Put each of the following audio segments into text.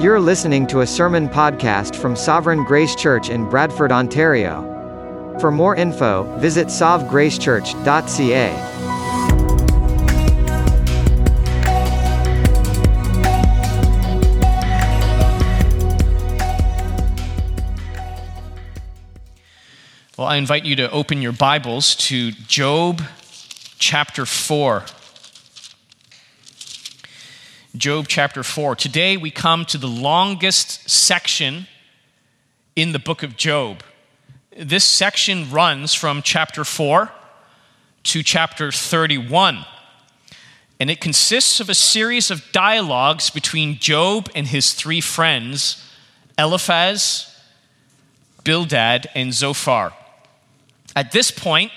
You're listening to a sermon podcast from Sovereign Grace Church in Bradford, Ontario. For more info, visit sovgracechurch.ca. Well, I invite you to open your Bibles to Job chapter 4. Job chapter 4. Today we come to the longest section in the book of Job. This section runs from chapter 4 to chapter 31. And it consists of a series of dialogues between Job and his three friends, Eliphaz, Bildad, and Zophar. At this point,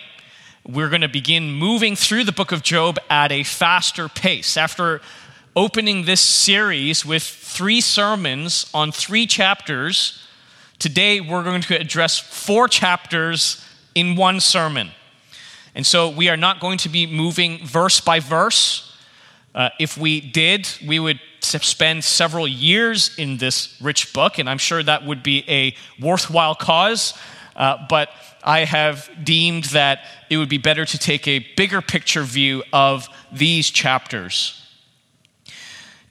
we're going to begin moving through the book of Job at a faster pace. After opening this series with three sermons on three chapters, today we're going to address four chapters in one sermon. And so we are not going to be moving verse by verse. Uh, if we did, we would spend several years in this rich book, and I'm sure that would be a worthwhile cause. Uh, but I have deemed that it would be better to take a bigger picture view of these chapters.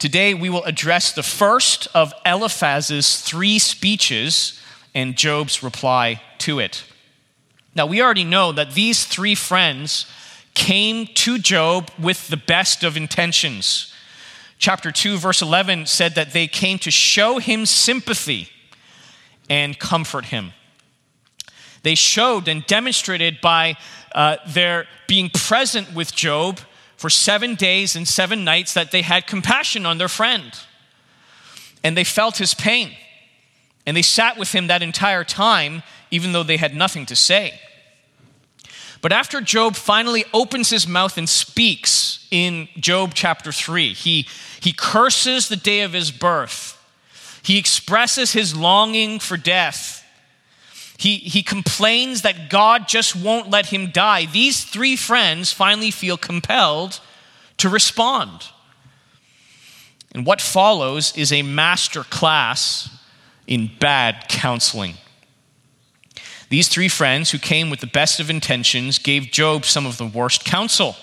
Today, we will address the first of Eliphaz's three speeches and Job's reply to it. Now, we already know that these three friends came to Job with the best of intentions. Chapter 2, verse 11 said that they came to show him sympathy and comfort him. They showed and demonstrated by uh, their being present with Job for seven days and seven nights that they had compassion on their friend. And they felt his pain. And they sat with him that entire time, even though they had nothing to say. But after Job finally opens his mouth and speaks in Job chapter 3, he, he curses the day of his birth. He expresses his longing for death he, he complains that God just won't let him die. These three friends finally feel compelled to respond. And what follows is a master class in bad counseling. These three friends, who came with the best of intentions, gave Job some of the worst counsel.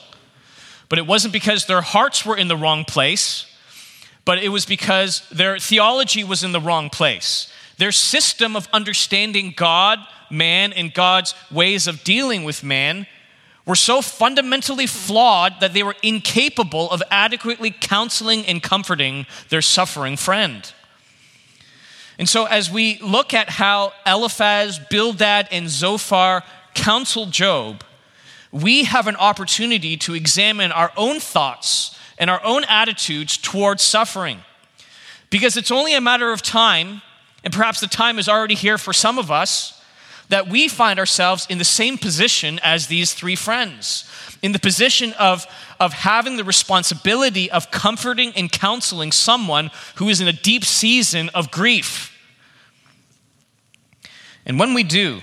But it wasn't because their hearts were in the wrong place, but it was because their theology was in the wrong place. Their system of understanding God, man, and God's ways of dealing with man were so fundamentally flawed that they were incapable of adequately counseling and comforting their suffering friend. And so, as we look at how Eliphaz, Bildad, and Zophar counseled Job, we have an opportunity to examine our own thoughts and our own attitudes towards suffering. Because it's only a matter of time and perhaps the time is already here for some of us that we find ourselves in the same position as these three friends in the position of, of having the responsibility of comforting and counseling someone who is in a deep season of grief. And when we do,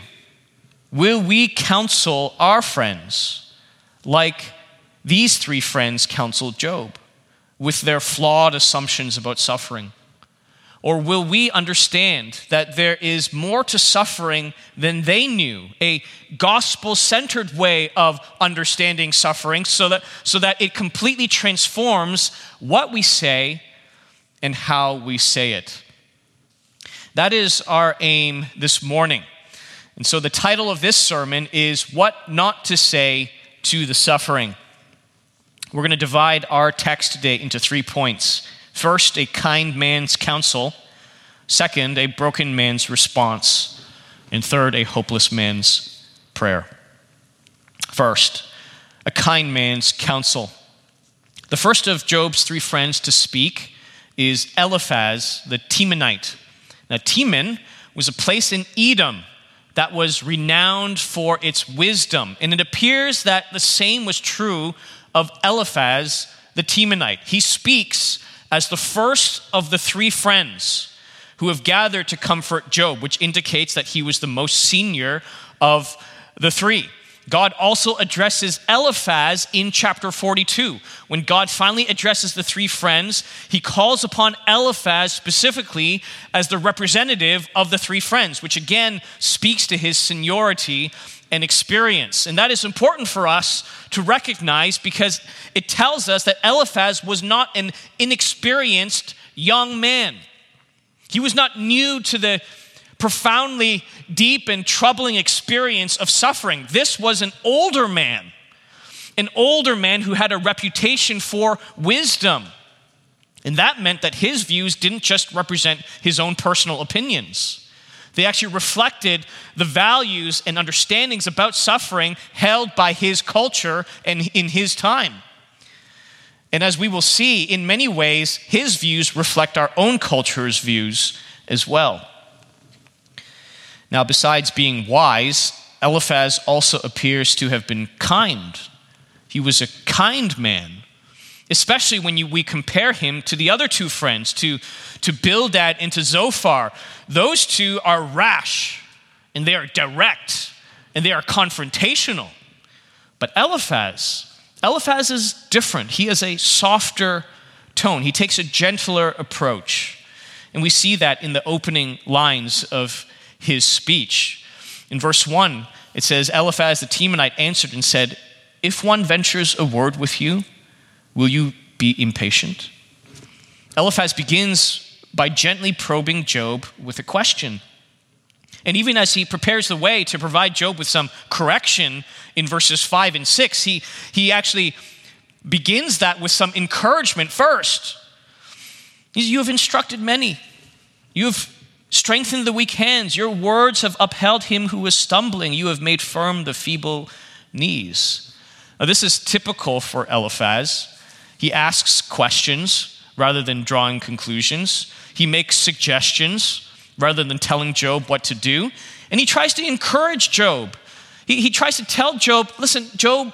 will we counsel our friends like these three friends counseled Job with their flawed assumptions about suffering? Or will we understand that there is more to suffering than they knew? A gospel centered way of understanding suffering so that, so that it completely transforms what we say and how we say it. That is our aim this morning. And so the title of this sermon is What Not to Say to the Suffering. We're going to divide our text today into three points. First, a kind man's counsel. Second, a broken man's response. And third, a hopeless man's prayer. First, a kind man's counsel. The first of Job's three friends to speak is Eliphaz the Temanite. Now, Teman was a place in Edom that was renowned for its wisdom. And it appears that the same was true of Eliphaz the Temanite. He speaks as the first of the three friends who have gathered to comfort Job, which indicates that he was the most senior of the three. God also addresses Eliphaz in chapter 42. When God finally addresses the three friends, he calls upon Eliphaz specifically as the representative of the three friends, which again speaks to his seniority and experience. And that is important for us to recognize because it tells us that Eliphaz was not an inexperienced young man. He was not new to the profoundly deep and troubling experience of suffering. This was an older man, an older man who had a reputation for wisdom. And that meant that his views didn't just represent his own personal opinions. They actually reflected the values and understandings about suffering held by his culture and in his time. And as we will see, in many ways, his views reflect our own culture's views as well. Now, besides being wise, Eliphaz also appears to have been kind. He was a kind man, especially when you, we compare him to the other two friends, to, to Bildad and to Zophar. Those two are rash, and they are direct, and they are confrontational. But Eliphaz, Eliphaz is different. He has a softer tone, he takes a gentler approach. And we see that in the opening lines of his speech. In verse 1, it says, Eliphaz the Temanite answered and said, If one ventures a word with you, will you be impatient? Eliphaz begins by gently probing Job with a question. And even as he prepares the way to provide Job with some correction in verses 5 and 6, he, he actually begins that with some encouragement first. You have instructed many. You have strengthened the weak hands. Your words have upheld him who was stumbling. You have made firm the feeble knees. Now, this is typical for Eliphaz. He asks questions rather than drawing conclusions. He makes suggestions rather than telling Job what to do. And he tries to encourage Job. He, he tries to tell Job, listen, Job,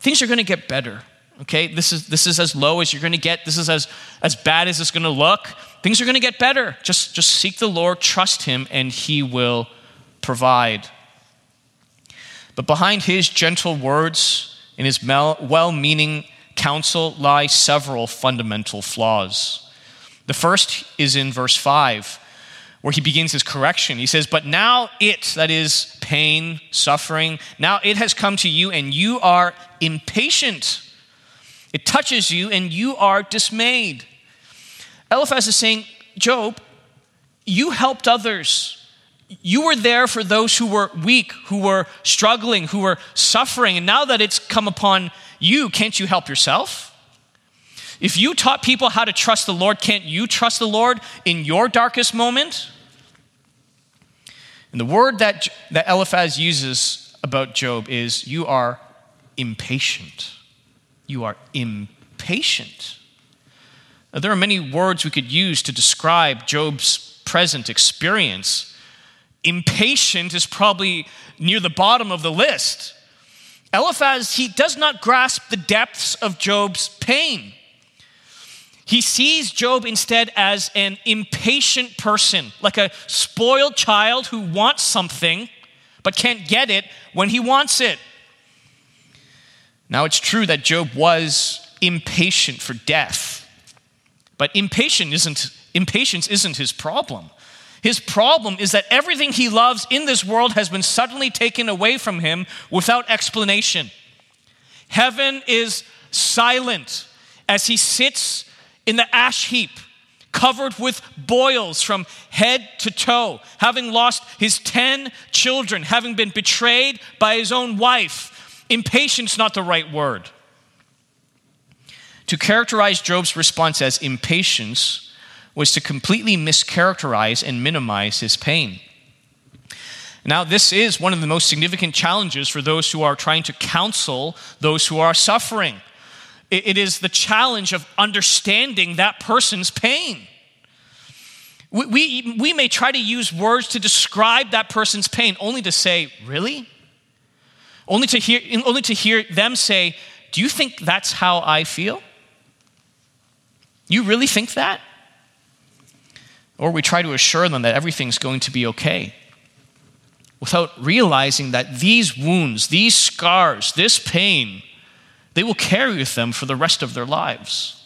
things are going to get better. Okay, this is, this is as low as you're going to get. This is as, as bad as it's going to look. Things are going to get better. Just, just seek the Lord, trust Him, and He will provide. But behind His gentle words and His well meaning counsel lie several fundamental flaws. The first is in verse 5, where he begins his correction. He says, But now it, that is pain, suffering, now it has come to you, and you are impatient. It touches you, and you are dismayed. Eliphaz is saying, Job, you helped others. You were there for those who were weak, who were struggling, who were suffering. And now that it's come upon you, can't you help yourself? If you taught people how to trust the Lord, can't you trust the Lord in your darkest moment? And the word that, that Eliphaz uses about Job is you are impatient. You are impatient. Now, there are many words we could use to describe Job's present experience. Impatient is probably near the bottom of the list. Eliphaz, he does not grasp the depths of Job's pain. He sees Job instead as an impatient person, like a spoiled child who wants something but can't get it when he wants it. Now, it's true that Job was impatient for death. But impatience isn't, impatience isn't his problem. His problem is that everything he loves in this world has been suddenly taken away from him without explanation. Heaven is silent as he sits in the ash heap, covered with boils from head to toe, having lost his 10 children, having been betrayed by his own wife. Impatience, not the right word. To characterize Job's response as impatience was to completely mischaracterize and minimize his pain. Now, this is one of the most significant challenges for those who are trying to counsel those who are suffering. It is the challenge of understanding that person's pain. We, we, we, may try to use words to describe that person's pain, only to say, Really? Only to hear, only to hear them say, Do you think that's how I feel? You really think that? Or we try to assure them that everything's going to be okay. without realizing that these wounds, these scars, this pain, they will carry with them for the rest of their lives.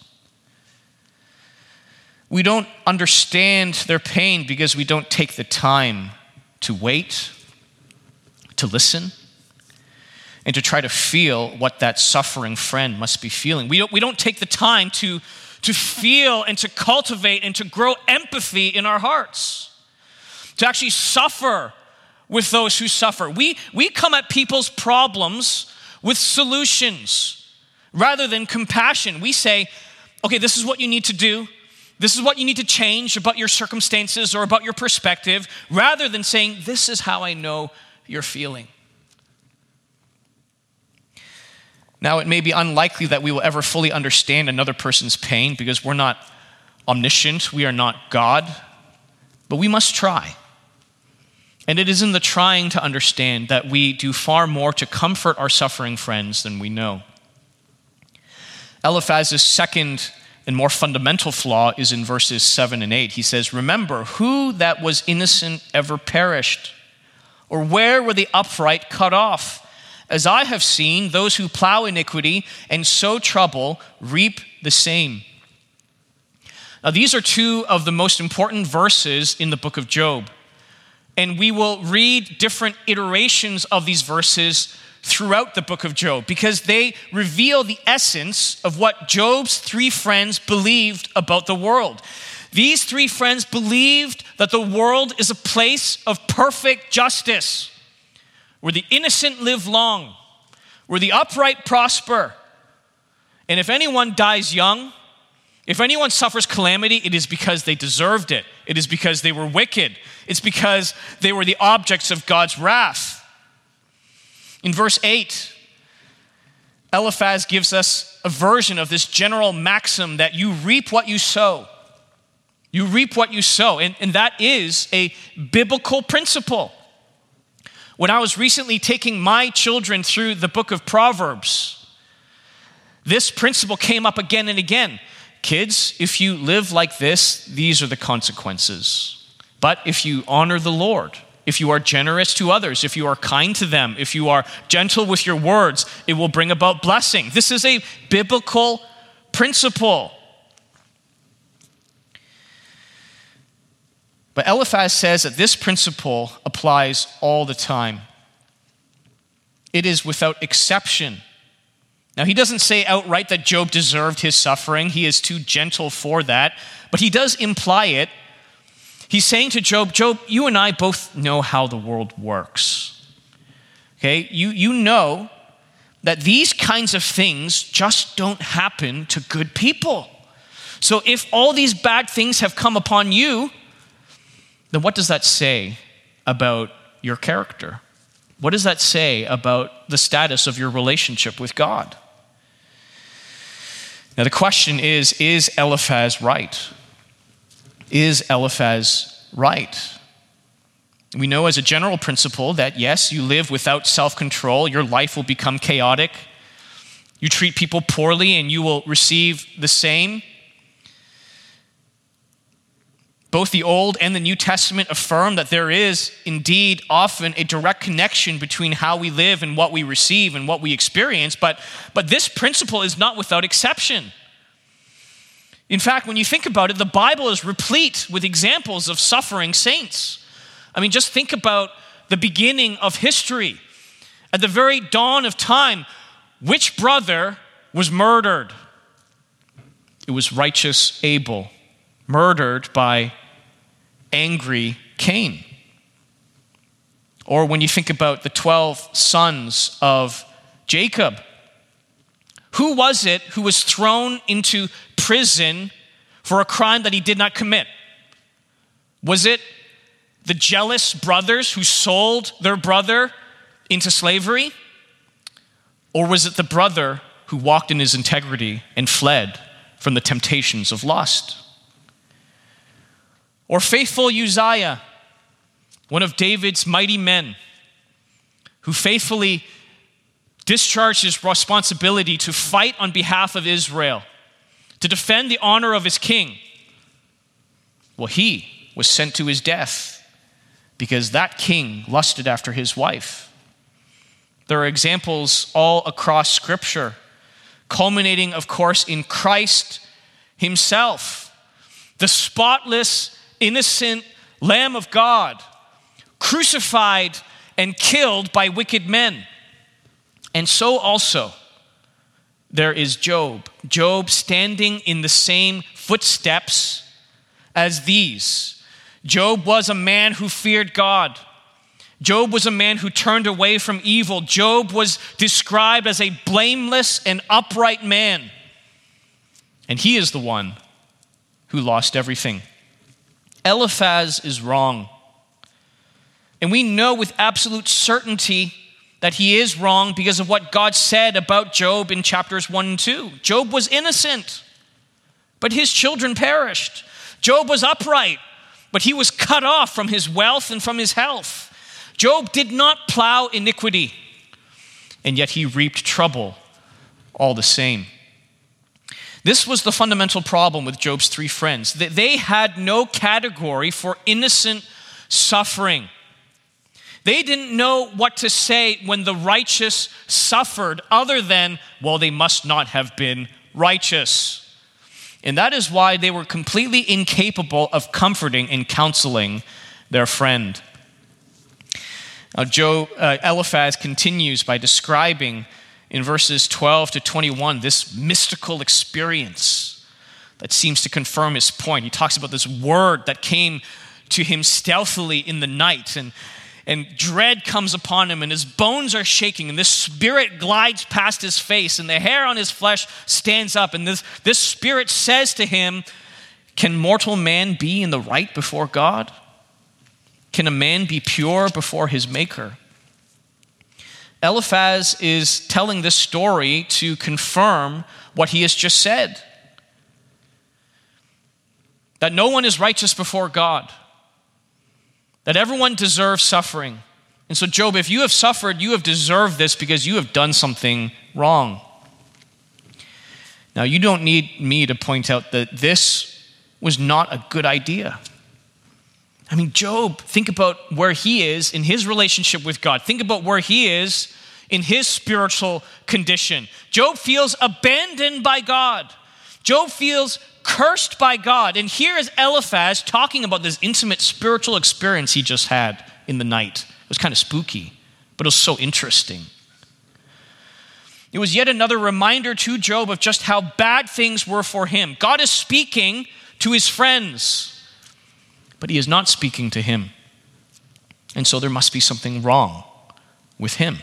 We don't understand their pain because we don't take the time to wait, to listen, and to try to feel what that suffering friend must be feeling. We don't, we don't take the time to, to feel and to cultivate and to grow empathy in our hearts, to actually suffer with those who suffer. We, we come at people's problems with solutions rather than compassion. We say, okay, this is what you need to do. This is what you need to change about your circumstances or about your perspective, rather than saying, This is how I know you're feeling. Now, it may be unlikely that we will ever fully understand another person's pain because we're not omniscient, we are not God, but we must try. And it is in the trying to understand that we do far more to comfort our suffering friends than we know. Eliphaz's second and more fundamental flaw is in verses 7 and 8. He says, Remember, who that was innocent ever perished? Or where were the upright cut off? As I have seen, those who plow iniquity and sow trouble reap the same. Now, these are two of the most important verses in the book of Job. And we will read different iterations of these verses throughout the book of Job because they reveal the essence of what Job's three friends believed about the world. These three friends believed that the world is a place of perfect justice where the innocent live long, where the upright prosper. And if anyone dies young, if anyone suffers calamity, it is because they deserved it. It is because they were wicked. It's because they were the objects of God's wrath. In verse 8, Eliphaz gives us a version of this general maxim that you reap what you sow. You reap what you sow. And, and that is a biblical principle. When I was recently taking my children through the book of Proverbs, this principle came up again and again. Kids, if you live like this, these are the consequences. But if you honor the Lord, if you are generous to others, if you are kind to them, if you are gentle with your words, it will bring about blessing. This is a biblical principle. But Eliphaz says that this principle applies all the time. It is without exception. Now, he doesn't say outright that Job deserved his suffering. He is too gentle for that. But he does imply it. He's saying to Job, Job, you and I both know how the world works. Okay? You, you know that these kinds of things just don't happen to good people. So if all these bad things have come upon you, then what does that say about your character? What does that say about the status of your relationship with God? Now, the question is Is Eliphaz right? Is Eliphaz right? We know as a general principle that yes, you live without self control, your life will become chaotic. You treat people poorly and you will receive the same. Both the Old and the New Testament affirm that there is indeed often a direct connection between how we live and what we receive and what we experience, but, but this principle is not without exception. In fact, when you think about it, the Bible is replete with examples of suffering saints. I mean, just think about the beginning of history. At the very dawn of time, which brother was murdered? It was righteous Abel, murdered by angry Cain. Or when you think about the 12 sons of Jacob, who was it who was thrown into prison for a crime that he did not commit? Was it the jealous brothers who sold their brother into slavery? Or was it the brother who walked in his integrity and fled from the temptations of lust? Or faithful Uriah, one of David's mighty men, who faithfully discharged his responsibility to fight on behalf of Israel, to defend the honor of his king. Well, he was sent to his death because that king lusted after his wife. There are examples all across Scripture, culminating, of course, in Christ himself, the spotless, innocent Lamb of God, crucified and killed by wicked men. And so also, there is Job. Job standing in the same footsteps as these. Job was a man who feared God. Job was a man who turned away from evil. Job was described as a blameless and upright man. And he is the one who lost everything. Eliphaz is wrong. And we know with absolute certainty that he is wrong because of what God said about Job in chapters 1 and 2. Job was innocent, but his children perished. Job was upright, but he was cut off from his wealth and from his health. Job did not plow iniquity, and yet he reaped trouble all the same. This was the fundamental problem with Job's three friends they had no category for innocent suffering. They didn't know what to say when the righteous suffered, other than, well, they must not have been righteous. And that is why they were completely incapable of comforting and counseling their friend. Now, Joe, uh, Eliphaz continues by describing in verses 12 to 21 this mystical experience that seems to confirm his point. He talks about this word that came to him stealthily in the night, and, and dread comes upon him, and his bones are shaking, and this spirit glides past his face, and the hair on his flesh stands up, and this, this spirit says to him, Can mortal man be in the right before God? Can a man be pure before his maker? Eliphaz is telling this story to confirm what he has just said that no one is righteous before God, that everyone deserves suffering. And so, Job, if you have suffered, you have deserved this because you have done something wrong. Now, you don't need me to point out that this was not a good idea. I mean, Job, think about where he is in his relationship with God. Think about where he is in his spiritual condition. Job feels abandoned by God. Job feels cursed by God. And here is Eliphaz talking about this intimate spiritual experience he just had in the night. It was kind of spooky, but it was so interesting. It was yet another reminder to Job of just how bad things were for him. God is speaking to his friends but he is not speaking to him. And so there must be something wrong with him.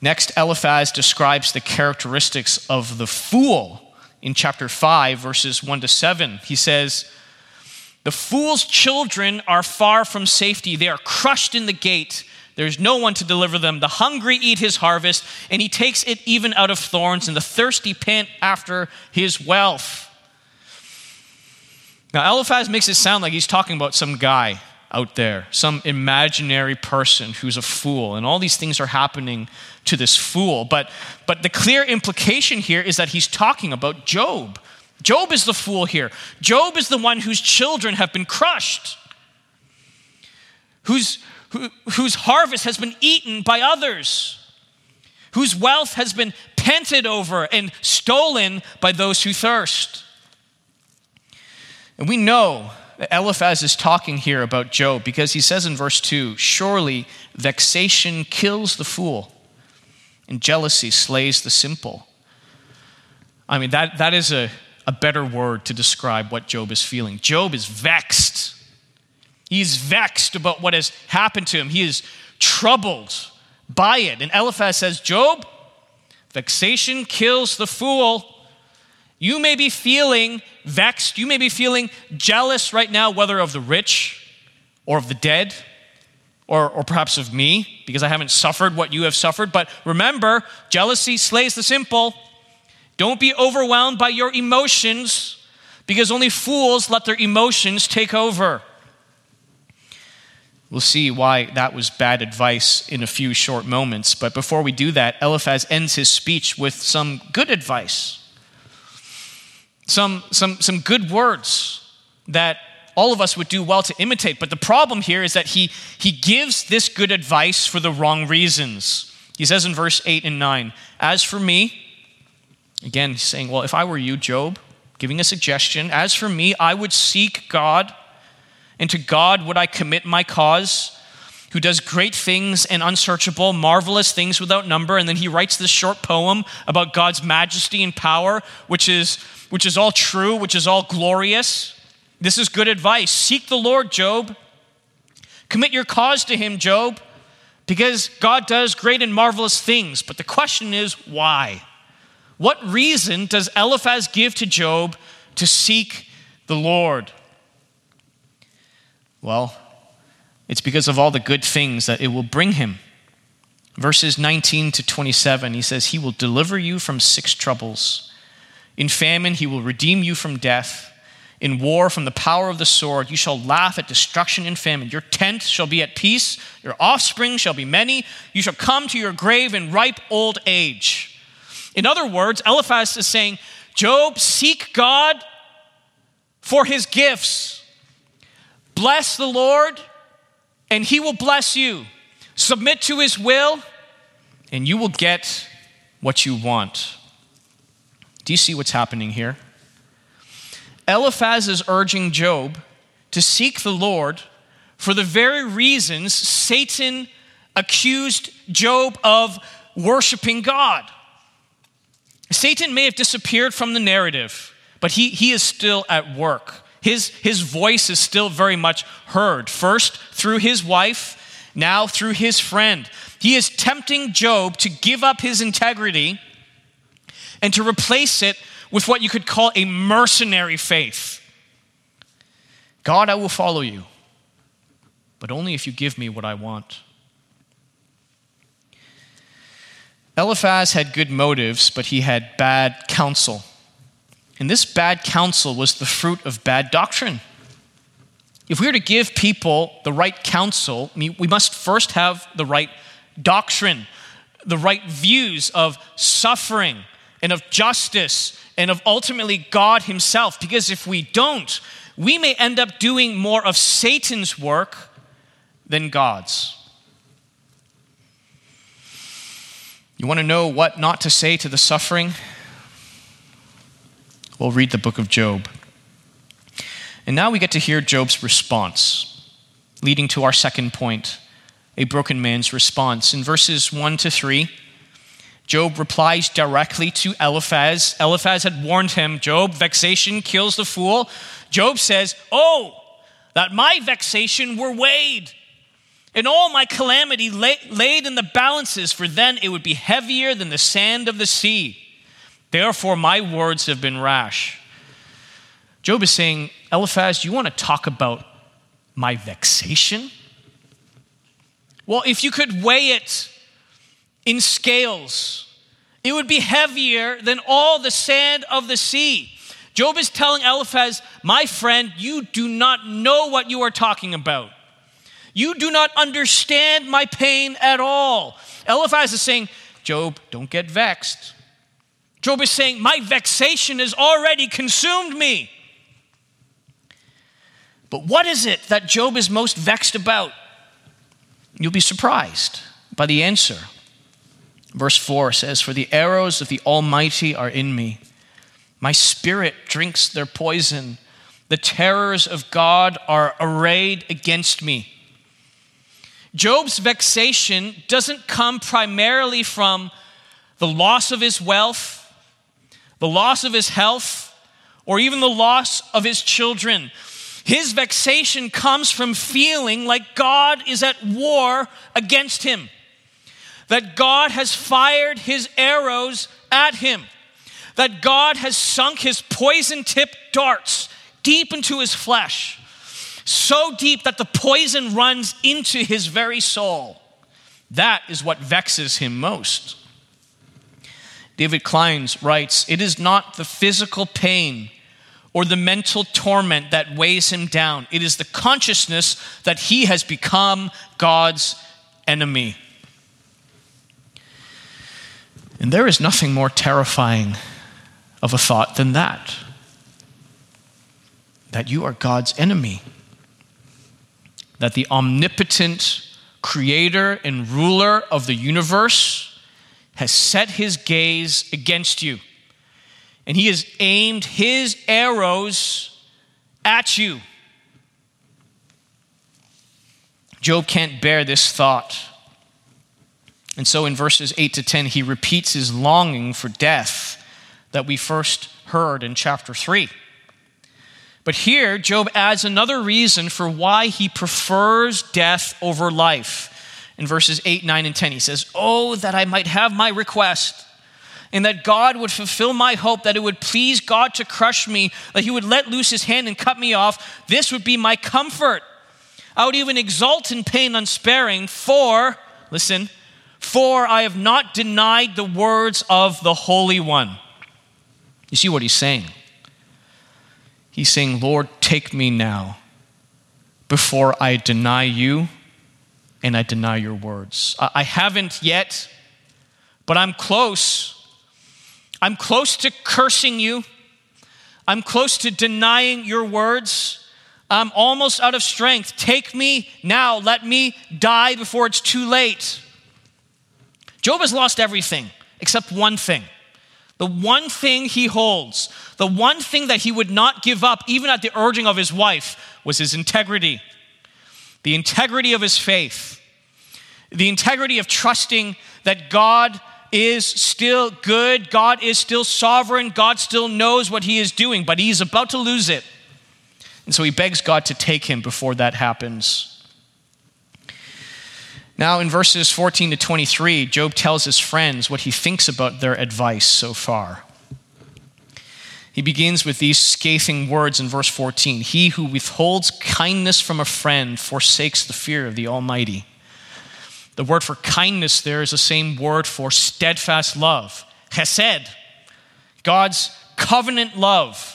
Next, Eliphaz describes the characteristics of the fool in chapter 5, verses 1 to 7. He says, The fool's children are far from safety. They are crushed in the gate. There's no one to deliver them. The hungry eat his harvest, and he takes it even out of thorns, and the thirsty pant after his wealth. Now, Eliphaz makes it sound like he's talking about some guy out there, some imaginary person who's a fool, and all these things are happening to this fool. But, but the clear implication here is that he's talking about Job. Job is the fool here. Job is the one whose children have been crushed, whose, who, whose harvest has been eaten by others, whose wealth has been panted over and stolen by those who thirst. And we know that Eliphaz is talking here about Job because he says in verse 2 Surely vexation kills the fool, and jealousy slays the simple. I mean, that, that is a, a better word to describe what Job is feeling. Job is vexed. He's vexed about what has happened to him. He is troubled by it. And Eliphaz says, Job, vexation kills the fool, you may be feeling vexed. You may be feeling jealous right now, whether of the rich or of the dead or, or perhaps of me, because I haven't suffered what you have suffered. But remember, jealousy slays the simple. Don't be overwhelmed by your emotions, because only fools let their emotions take over. We'll see why that was bad advice in a few short moments. But before we do that, Eliphaz ends his speech with some good advice some, some, some good words that all of us would do well to imitate. But the problem here is that he, he gives this good advice for the wrong reasons. He says in verse 8 and 9, As for me, again, he's saying, Well, if I were you, Job, giving a suggestion, as for me, I would seek God, and to God would I commit my cause, who does great things and unsearchable, marvelous things without number. And then he writes this short poem about God's majesty and power, which is, which is all true, which is all glorious. This is good advice. Seek the Lord, Job. Commit your cause to him, Job because God does great and marvelous things. But the question is, why? What reason does Eliphaz give to Job to seek the Lord? Well, it's because of all the good things that it will bring him. Verses 19 to 27, he says, He will deliver you from six troubles. In famine, he will redeem you from death in war from the power of the sword. You shall laugh at destruction and famine. Your tent shall be at peace. Your offspring shall be many. You shall come to your grave in ripe old age. In other words, Eliphaz is saying, Job, seek God for his gifts. Bless the Lord, and he will bless you. Submit to his will, and you will get what you want. Do you see what's happening here? Eliphaz is urging Job to seek the Lord for the very reasons Satan accused Job of worshiping God. Satan may have disappeared from the narrative, but he, he is still at work. His, his voice is still very much heard, first through his wife, now through his friend. He is tempting Job to give up his integrity and to replace it with what you could call a mercenary faith. God, I will follow you, but only if you give me what I want. Eliphaz had good motives, but he had bad counsel. And this bad counsel was the fruit of bad doctrine. If we are to give people the right counsel, we must first have the right doctrine, the right views of suffering and of justice and of ultimately God Himself. Because if we don't, we may end up doing more of Satan's work than God's. You want to know what not to say to the suffering? We'll read the book of Job. And now we get to hear Job's response, leading to our second point a broken man's response. In verses 1 to 3, Job replies directly to Eliphaz. Eliphaz had warned him Job, vexation kills the fool. Job says, Oh, that my vexation were weighed, and all my calamity lay, laid in the balances, for then it would be heavier than the sand of the sea. Therefore, my words have been rash. Job is saying, Eliphaz, you want to talk about my vexation? Well, if you could weigh it in scales. It would be heavier than all the sand of the sea. Job is telling Eliphaz, My friend, you do not know what you are talking about. You do not understand my pain at all. Eliphaz is saying, Job, don't get vexed. Job is saying, My vexation has already consumed me. But what is it that Job is most vexed about? You'll be surprised by the answer. Verse 4 says, For the arrows of the Almighty are in me. My spirit drinks their poison. The terrors of God are arrayed against me. Job's vexation doesn't come primarily from the loss of his wealth, the loss of his health, or even the loss of his children. His vexation comes from feeling like God is at war against him that God has fired his arrows at him, that God has sunk his poison tipped darts deep into his flesh, so deep that the poison runs into his very soul. That is what vexes him most. David Clines writes It is not the physical pain or the mental torment that weighs him down, it is the consciousness that he has become God's enemy. And there is nothing more terrifying of a thought than that. that you are God's enemy, that the omnipotent creator and ruler of the universe has set his gaze against you, and he has aimed his arrows at you. Job can't bear this thought. And so in verses 8 to 10, he repeats his longing for death that we first heard in chapter 3. But here, Job adds another reason for why he prefers death over life. In verses 8, 9, and 10, he says, Oh, that I might have my request, and that God would fulfill my hope, that it would please God to crush me, that he would let loose his hand and cut me off. This would be my comfort. I would even exult in pain unsparing, for, listen, for I have not denied the words of the Holy One. You see what he's saying? He's saying, Lord, take me now before I deny you and I deny your words. I haven't yet, but I'm close. I'm close to cursing you. I'm close to denying your words. I'm almost out of strength. Take me now. Let me die before it's too late. Job has lost everything except one thing. The one thing he holds, the one thing that he would not give up, even at the urging of his wife, was his integrity. The integrity of his faith. The integrity of trusting that God is still good, God is still sovereign, God still knows what he is doing, but he's about to lose it. And so he begs God to take him before that happens. Now, in verses 14 to 23, Job tells his friends what he thinks about their advice so far. He begins with these scathing words in verse 14 He who withholds kindness from a friend forsakes the fear of the Almighty. The word for kindness there is the same word for steadfast love, chesed, God's covenant love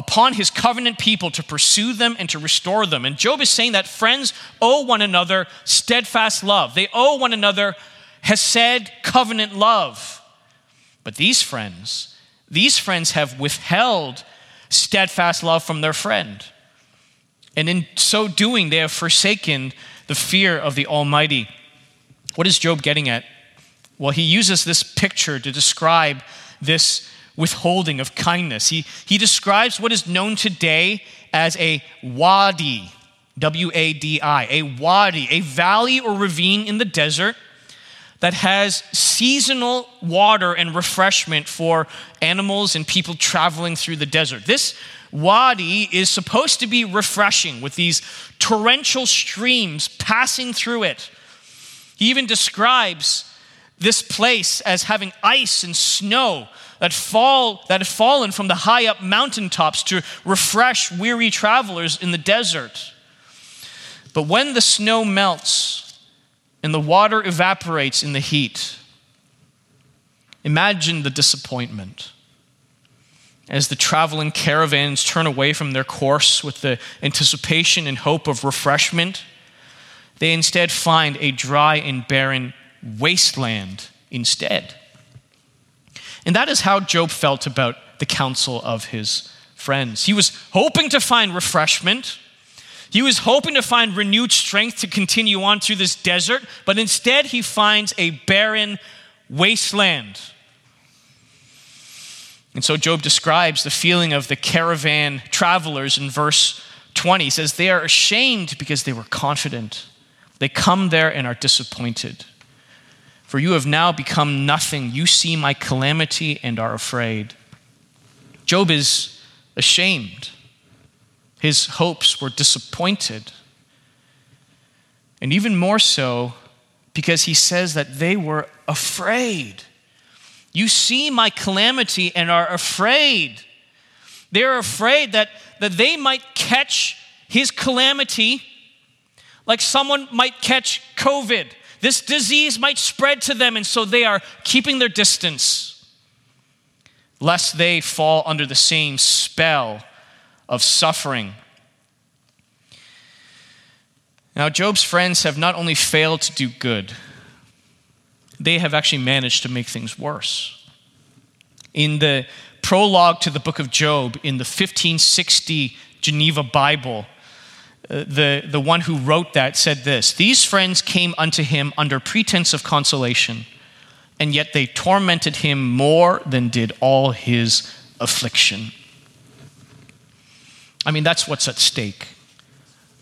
upon his covenant people to pursue them and to restore them. And Job is saying that friends owe one another steadfast love. They owe one another hesed covenant love. But these friends, these friends have withheld steadfast love from their friend. And in so doing, they have forsaken the fear of the Almighty. What is Job getting at? Well, he uses this picture to describe this withholding of kindness. He, he describes what is known today as a wadi, W A D I, a wadi, a valley or ravine in the desert that has seasonal water and refreshment for animals and people traveling through the desert. This wadi is supposed to be refreshing with these torrential streams passing through it. He even describes this place as having ice and snow that fall that have fallen from the high up mountaintops to refresh weary travelers in the desert. But when the snow melts and the water evaporates in the heat, imagine the disappointment as the traveling caravans turn away from their course with the anticipation and hope of refreshment. They instead find a dry and barren wasteland instead. And that is how Job felt about the counsel of his friends. He was hoping to find refreshment. He was hoping to find renewed strength to continue on through this desert, but instead he finds a barren wasteland. And so Job describes the feeling of the caravan travelers in verse 20. He says, They are ashamed because they were confident. They come there and are disappointed. For you have now become nothing. You see my calamity and are afraid. Job is ashamed. His hopes were disappointed. And even more so because he says that they were afraid. You see my calamity and are afraid. They're afraid that, that they might catch his calamity like someone might catch COVID this disease might spread to them, and so they are keeping their distance, lest they fall under the same spell of suffering. Now, Job's friends have not only failed to do good, they have actually managed to make things worse. In the prologue to the book of Job in the 1560 Geneva Bible, the, the one who wrote that said this These friends came unto him under pretense of consolation, and yet they tormented him more than did all his affliction. I mean, that's what's at stake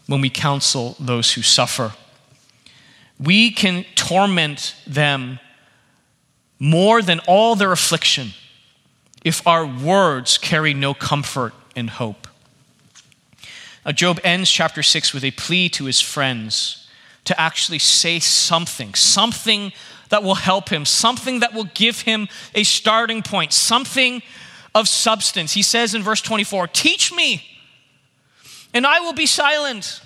when we counsel those who suffer. We can torment them more than all their affliction if our words carry no comfort and hope. Now, Job ends chapter 6 with a plea to his friends to actually say something, something that will help him, something that will give him a starting point, something of substance. He says in verse 24, Teach me, and I will be silent.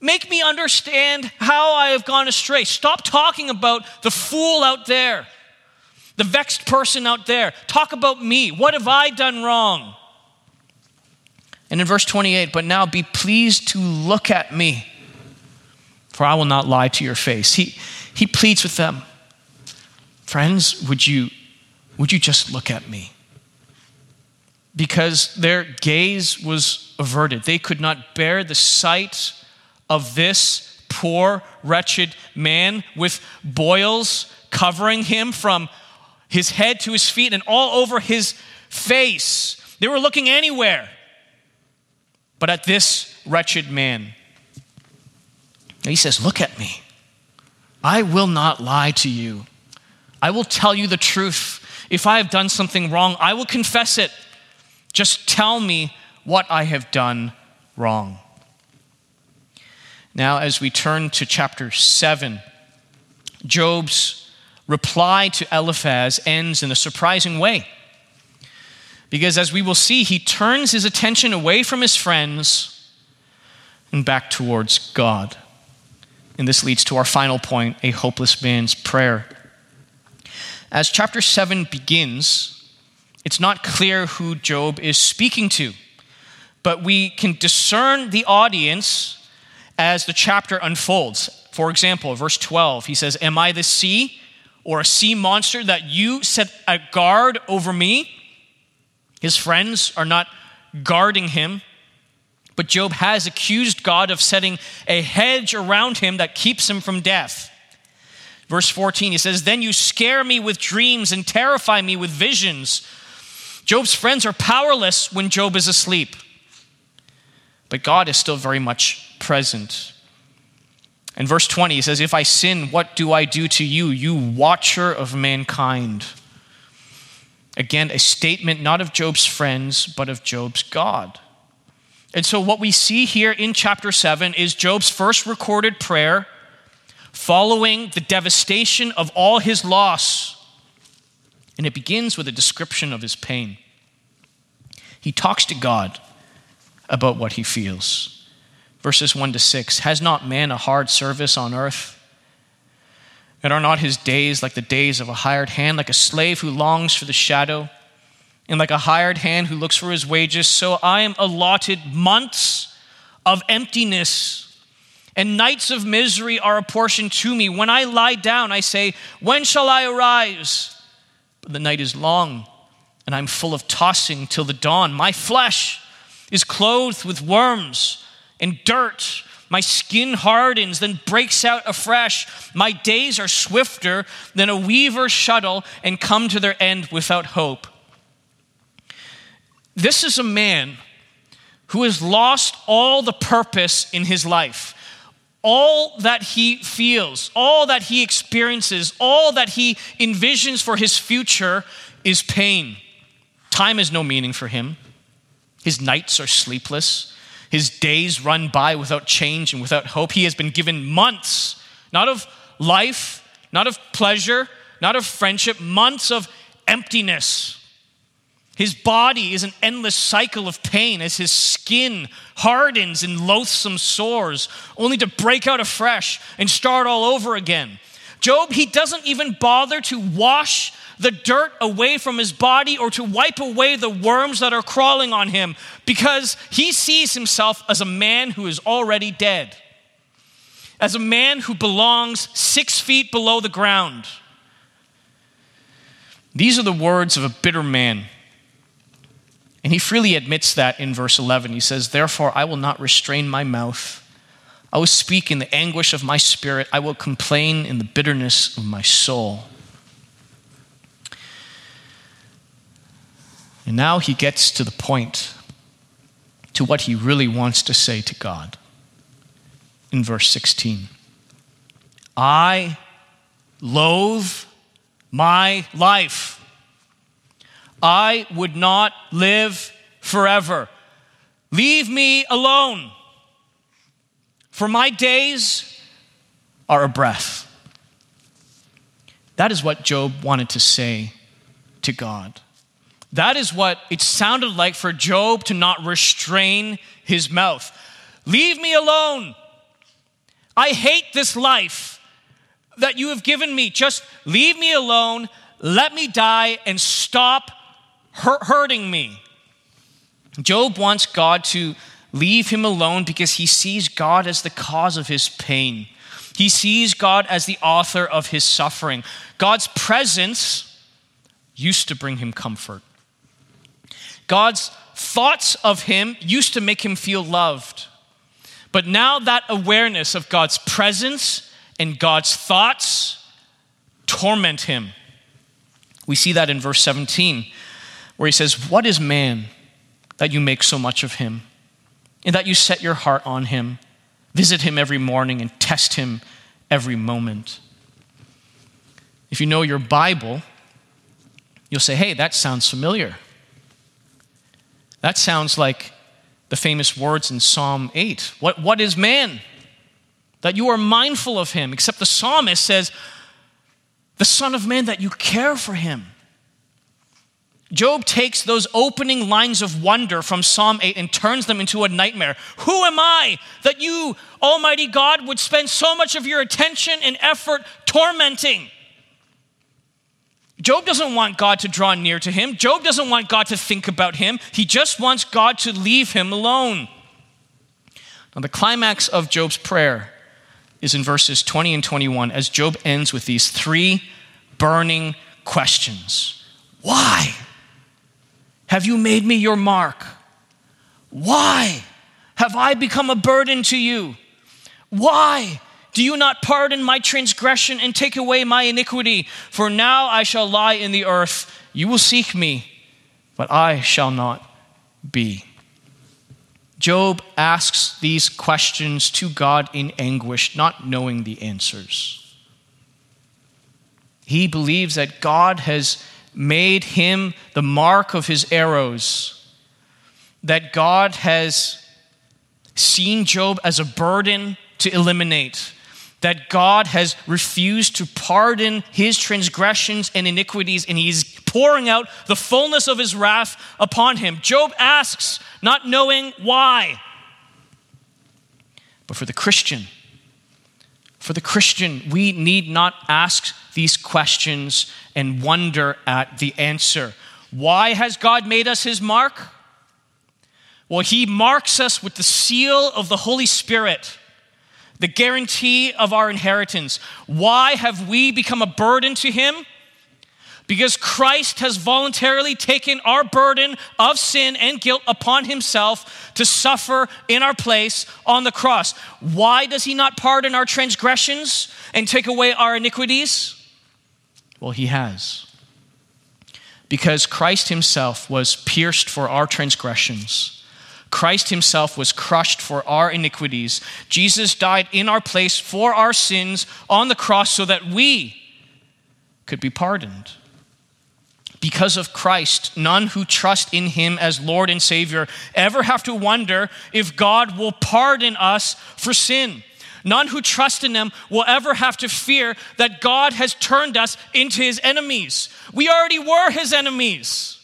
Make me understand how I have gone astray. Stop talking about the fool out there, the vexed person out there. Talk about me. What have I done wrong? And in verse 28, but now be pleased to look at me, for I will not lie to your face. He, he pleads with them, friends, would you, would you just look at me? Because their gaze was averted. They could not bear the sight of this poor, wretched man with boils covering him from his head to his feet and all over his face. They were looking anywhere but at this wretched man. He says, Look at me. I will not lie to you. I will tell you the truth. If I have done something wrong, I will confess it. Just tell me what I have done wrong. Now, as we turn to chapter 7, Job's reply to Eliphaz ends in a surprising way. Because as we will see, he turns his attention away from his friends and back towards God. And this leads to our final point a hopeless man's prayer. As chapter 7 begins, it's not clear who Job is speaking to, but we can discern the audience as the chapter unfolds. For example, verse 12, he says, Am I the sea or a sea monster that you set a guard over me? His friends are not guarding him, but Job has accused God of setting a hedge around him that keeps him from death. Verse 14, he says, Then you scare me with dreams and terrify me with visions. Job's friends are powerless when Job is asleep, but God is still very much present. In verse 20, he says, If I sin, what do I do to you, you watcher of mankind? Again, a statement not of Job's friends, but of Job's God. And so, what we see here in chapter 7 is Job's first recorded prayer following the devastation of all his loss. And it begins with a description of his pain. He talks to God about what he feels. Verses 1 to 6 Has not man a hard service on earth? And are not his days like the days of a hired hand, like a slave who longs for the shadow, and like a hired hand who looks for his wages? So I am allotted months of emptiness, and nights of misery are apportioned to me. When I lie down, I say, When shall I arise? But the night is long, and I'm full of tossing till the dawn. My flesh is clothed with worms and dirt my skin hardens, then breaks out afresh. My days are swifter than a weaver's shuttle and come to their end without hope. This is a man who has lost all the purpose in his life. All that he feels, all that he experiences, all that he envisions for his future is pain. Time has no meaning for him. His nights are sleepless. His days run by without change and without hope. He has been given months, not of life, not of pleasure, not of friendship, months of emptiness. His body is an endless cycle of pain as his skin hardens in loathsome sores, only to break out afresh and start all over again. Job, he doesn't even bother to wash the dirt away from his body or to wipe away the worms that are crawling on him because he sees himself as a man who is already dead, as a man who belongs six feet below the ground. These are the words of a bitter man And he freely admits that in verse 11. He says, Therefore, I will not restrain my mouth. I will speak in the anguish of my spirit. I will complain in the bitterness of my soul. And now he gets to the point, to what he really wants to say to God. In verse 16 I loathe my life. I would not live forever. Leave me alone, for my days are a breath. That is what Job wanted to say to God. That is what it sounded like for Job to not restrain his mouth. Leave me alone. I hate this life that you have given me. Just leave me alone. Let me die and stop hurting me. Job wants God to leave him alone because he sees God as the cause of his pain. He sees God as the author of his suffering. God's presence used to bring him comfort. God's thoughts of him used to make him feel loved. But now that awareness of God's presence and God's thoughts torment him. We see that in verse 17, where he says, What is man that you make so much of him, and that you set your heart on him, visit him every morning, and test him every moment? If you know your Bible, you'll say, Hey, that sounds familiar. That sounds like the famous words in Psalm 8. What, what is man? That you are mindful of him. Except the psalmist says, the Son of Man, that you care for him. Job takes those opening lines of wonder from Psalm 8 and turns them into a nightmare. Who am I that you, Almighty God, would spend so much of your attention and effort tormenting? Job doesn't want God to draw near to him. Job doesn't want God to think about him. He just wants God to leave him alone. Now, the climax of Job's prayer is in verses 20 and 21 as Job ends with these three burning questions Why have you made me your mark? Why have I become a burden to you? Why do you not pardon my transgression and take away my iniquity? For now I shall lie in the earth. You will seek me, but I shall not be. Job asks these questions to God in anguish, not knowing the answers. He believes that God has made him the mark of his arrows, that God has seen Job as a burden to eliminate, that God has refused to pardon his transgressions and iniquities, and he's pouring out the fullness of his wrath upon him. Job asks, not knowing why. But for the Christian, for the Christian, we need not ask these questions and wonder at the answer. Why has God made us his mark? Well, he marks us with the seal of the Holy Spirit the guarantee of our inheritance. Why have we become a burden to him? Because Christ has voluntarily taken our burden of sin and guilt upon himself to suffer in our place on the cross. Why does he not pardon our transgressions and take away our iniquities? Well, he has. Because Christ himself was pierced for our transgressions Christ himself was crushed for our iniquities. Jesus died in our place for our sins on the cross so that we could be pardoned. Because of Christ, none who trust in him as Lord and Savior ever have to wonder if God will pardon us for sin. None who trust in them will ever have to fear that God has turned us into his enemies. We already were his enemies.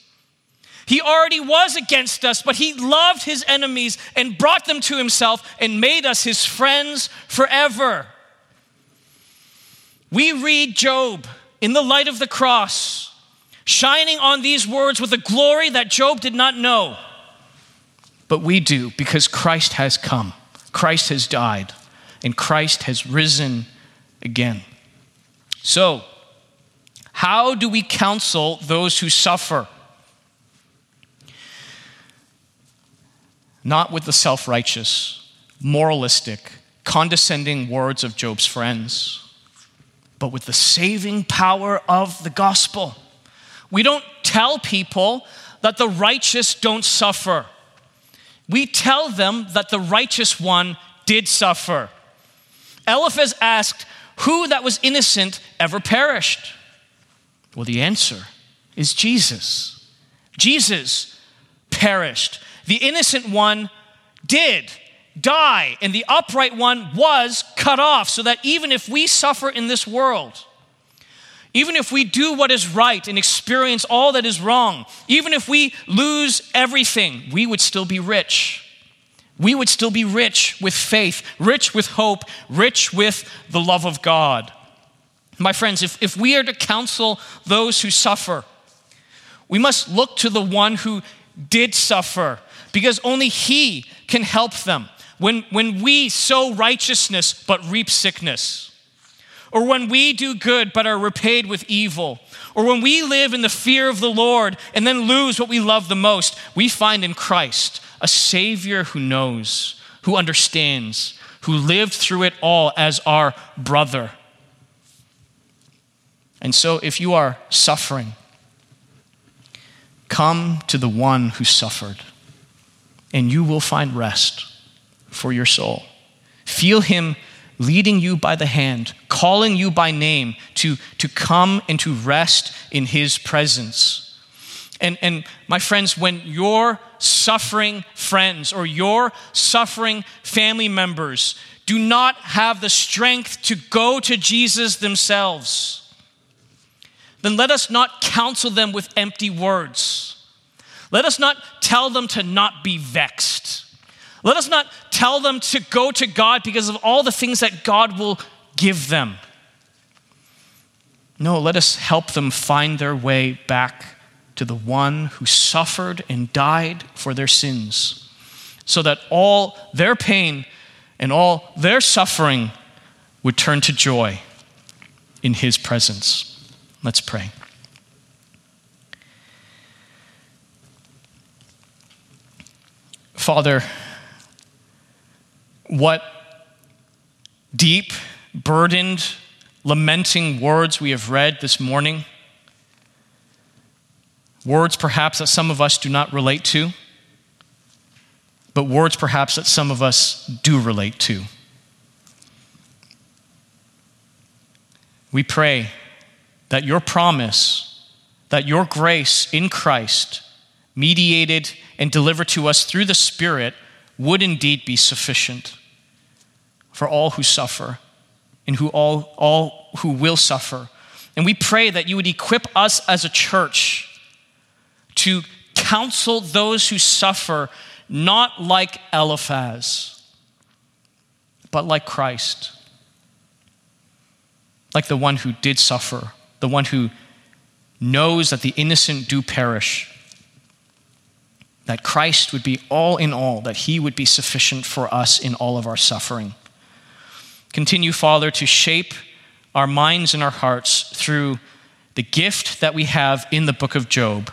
He already was against us, but he loved his enemies and brought them to himself and made us his friends forever. We read Job in the light of the cross, shining on these words with a glory that Job did not know. But we do because Christ has come, Christ has died, and Christ has risen again. So, how do we counsel those who suffer? not with the self righteous, moralistic, condescending words of Job's friends, but with the saving power of the gospel. We don't tell people that the righteous don't suffer. We tell them that the righteous one did suffer. Eliphaz asked, Who that was innocent ever perished? Well, the answer is Jesus. Jesus perished. The innocent one did die, and the upright one was cut off, so that even if we suffer in this world, even if we do what is right and experience all that is wrong, even if we lose everything, we would still be rich. We would still be rich with faith, rich with hope, rich with the love of God. My friends, if, if we are to counsel those who suffer, we must look to the one who did suffer because only he can help them. When, when we sow righteousness but reap sickness, or when we do good but are repaid with evil, or when we live in the fear of the Lord and then lose what we love the most, we find in Christ a Savior who knows, who understands, who lived through it all as our brother. And so, if you are suffering, come to the one who suffered, and you will find rest for your soul. Feel him leading you by the hand, calling you by name to, to come and to rest in his presence. And, and my friends, when your suffering friends or your suffering family members do not have the strength to go to Jesus themselves, then let us not counsel them with empty words. Let us not tell them to not be vexed. Let us not tell them to go to God because of all the things that God will give them. No, let us help them find their way back to the one who suffered and died for their sins, so that all their pain and all their suffering would turn to joy in his presence. Let's pray. Father, what deep, burdened, lamenting words we have read this morning. Words perhaps that some of us do not relate to, but words perhaps that some of us do relate to. We pray that your promise, that your grace in Christ, mediated and delivered to us through the Spirit, would indeed be sufficient for all who suffer and who all, all who will suffer. And we pray that you would equip us as a church to counsel those who suffer, not like Eliphaz, but like Christ, like the one who did suffer, the one who knows that the innocent do perish that Christ would be all in all, that he would be sufficient for us in all of our suffering. Continue, Father, to shape our minds and our hearts through the gift that we have in the book of Job.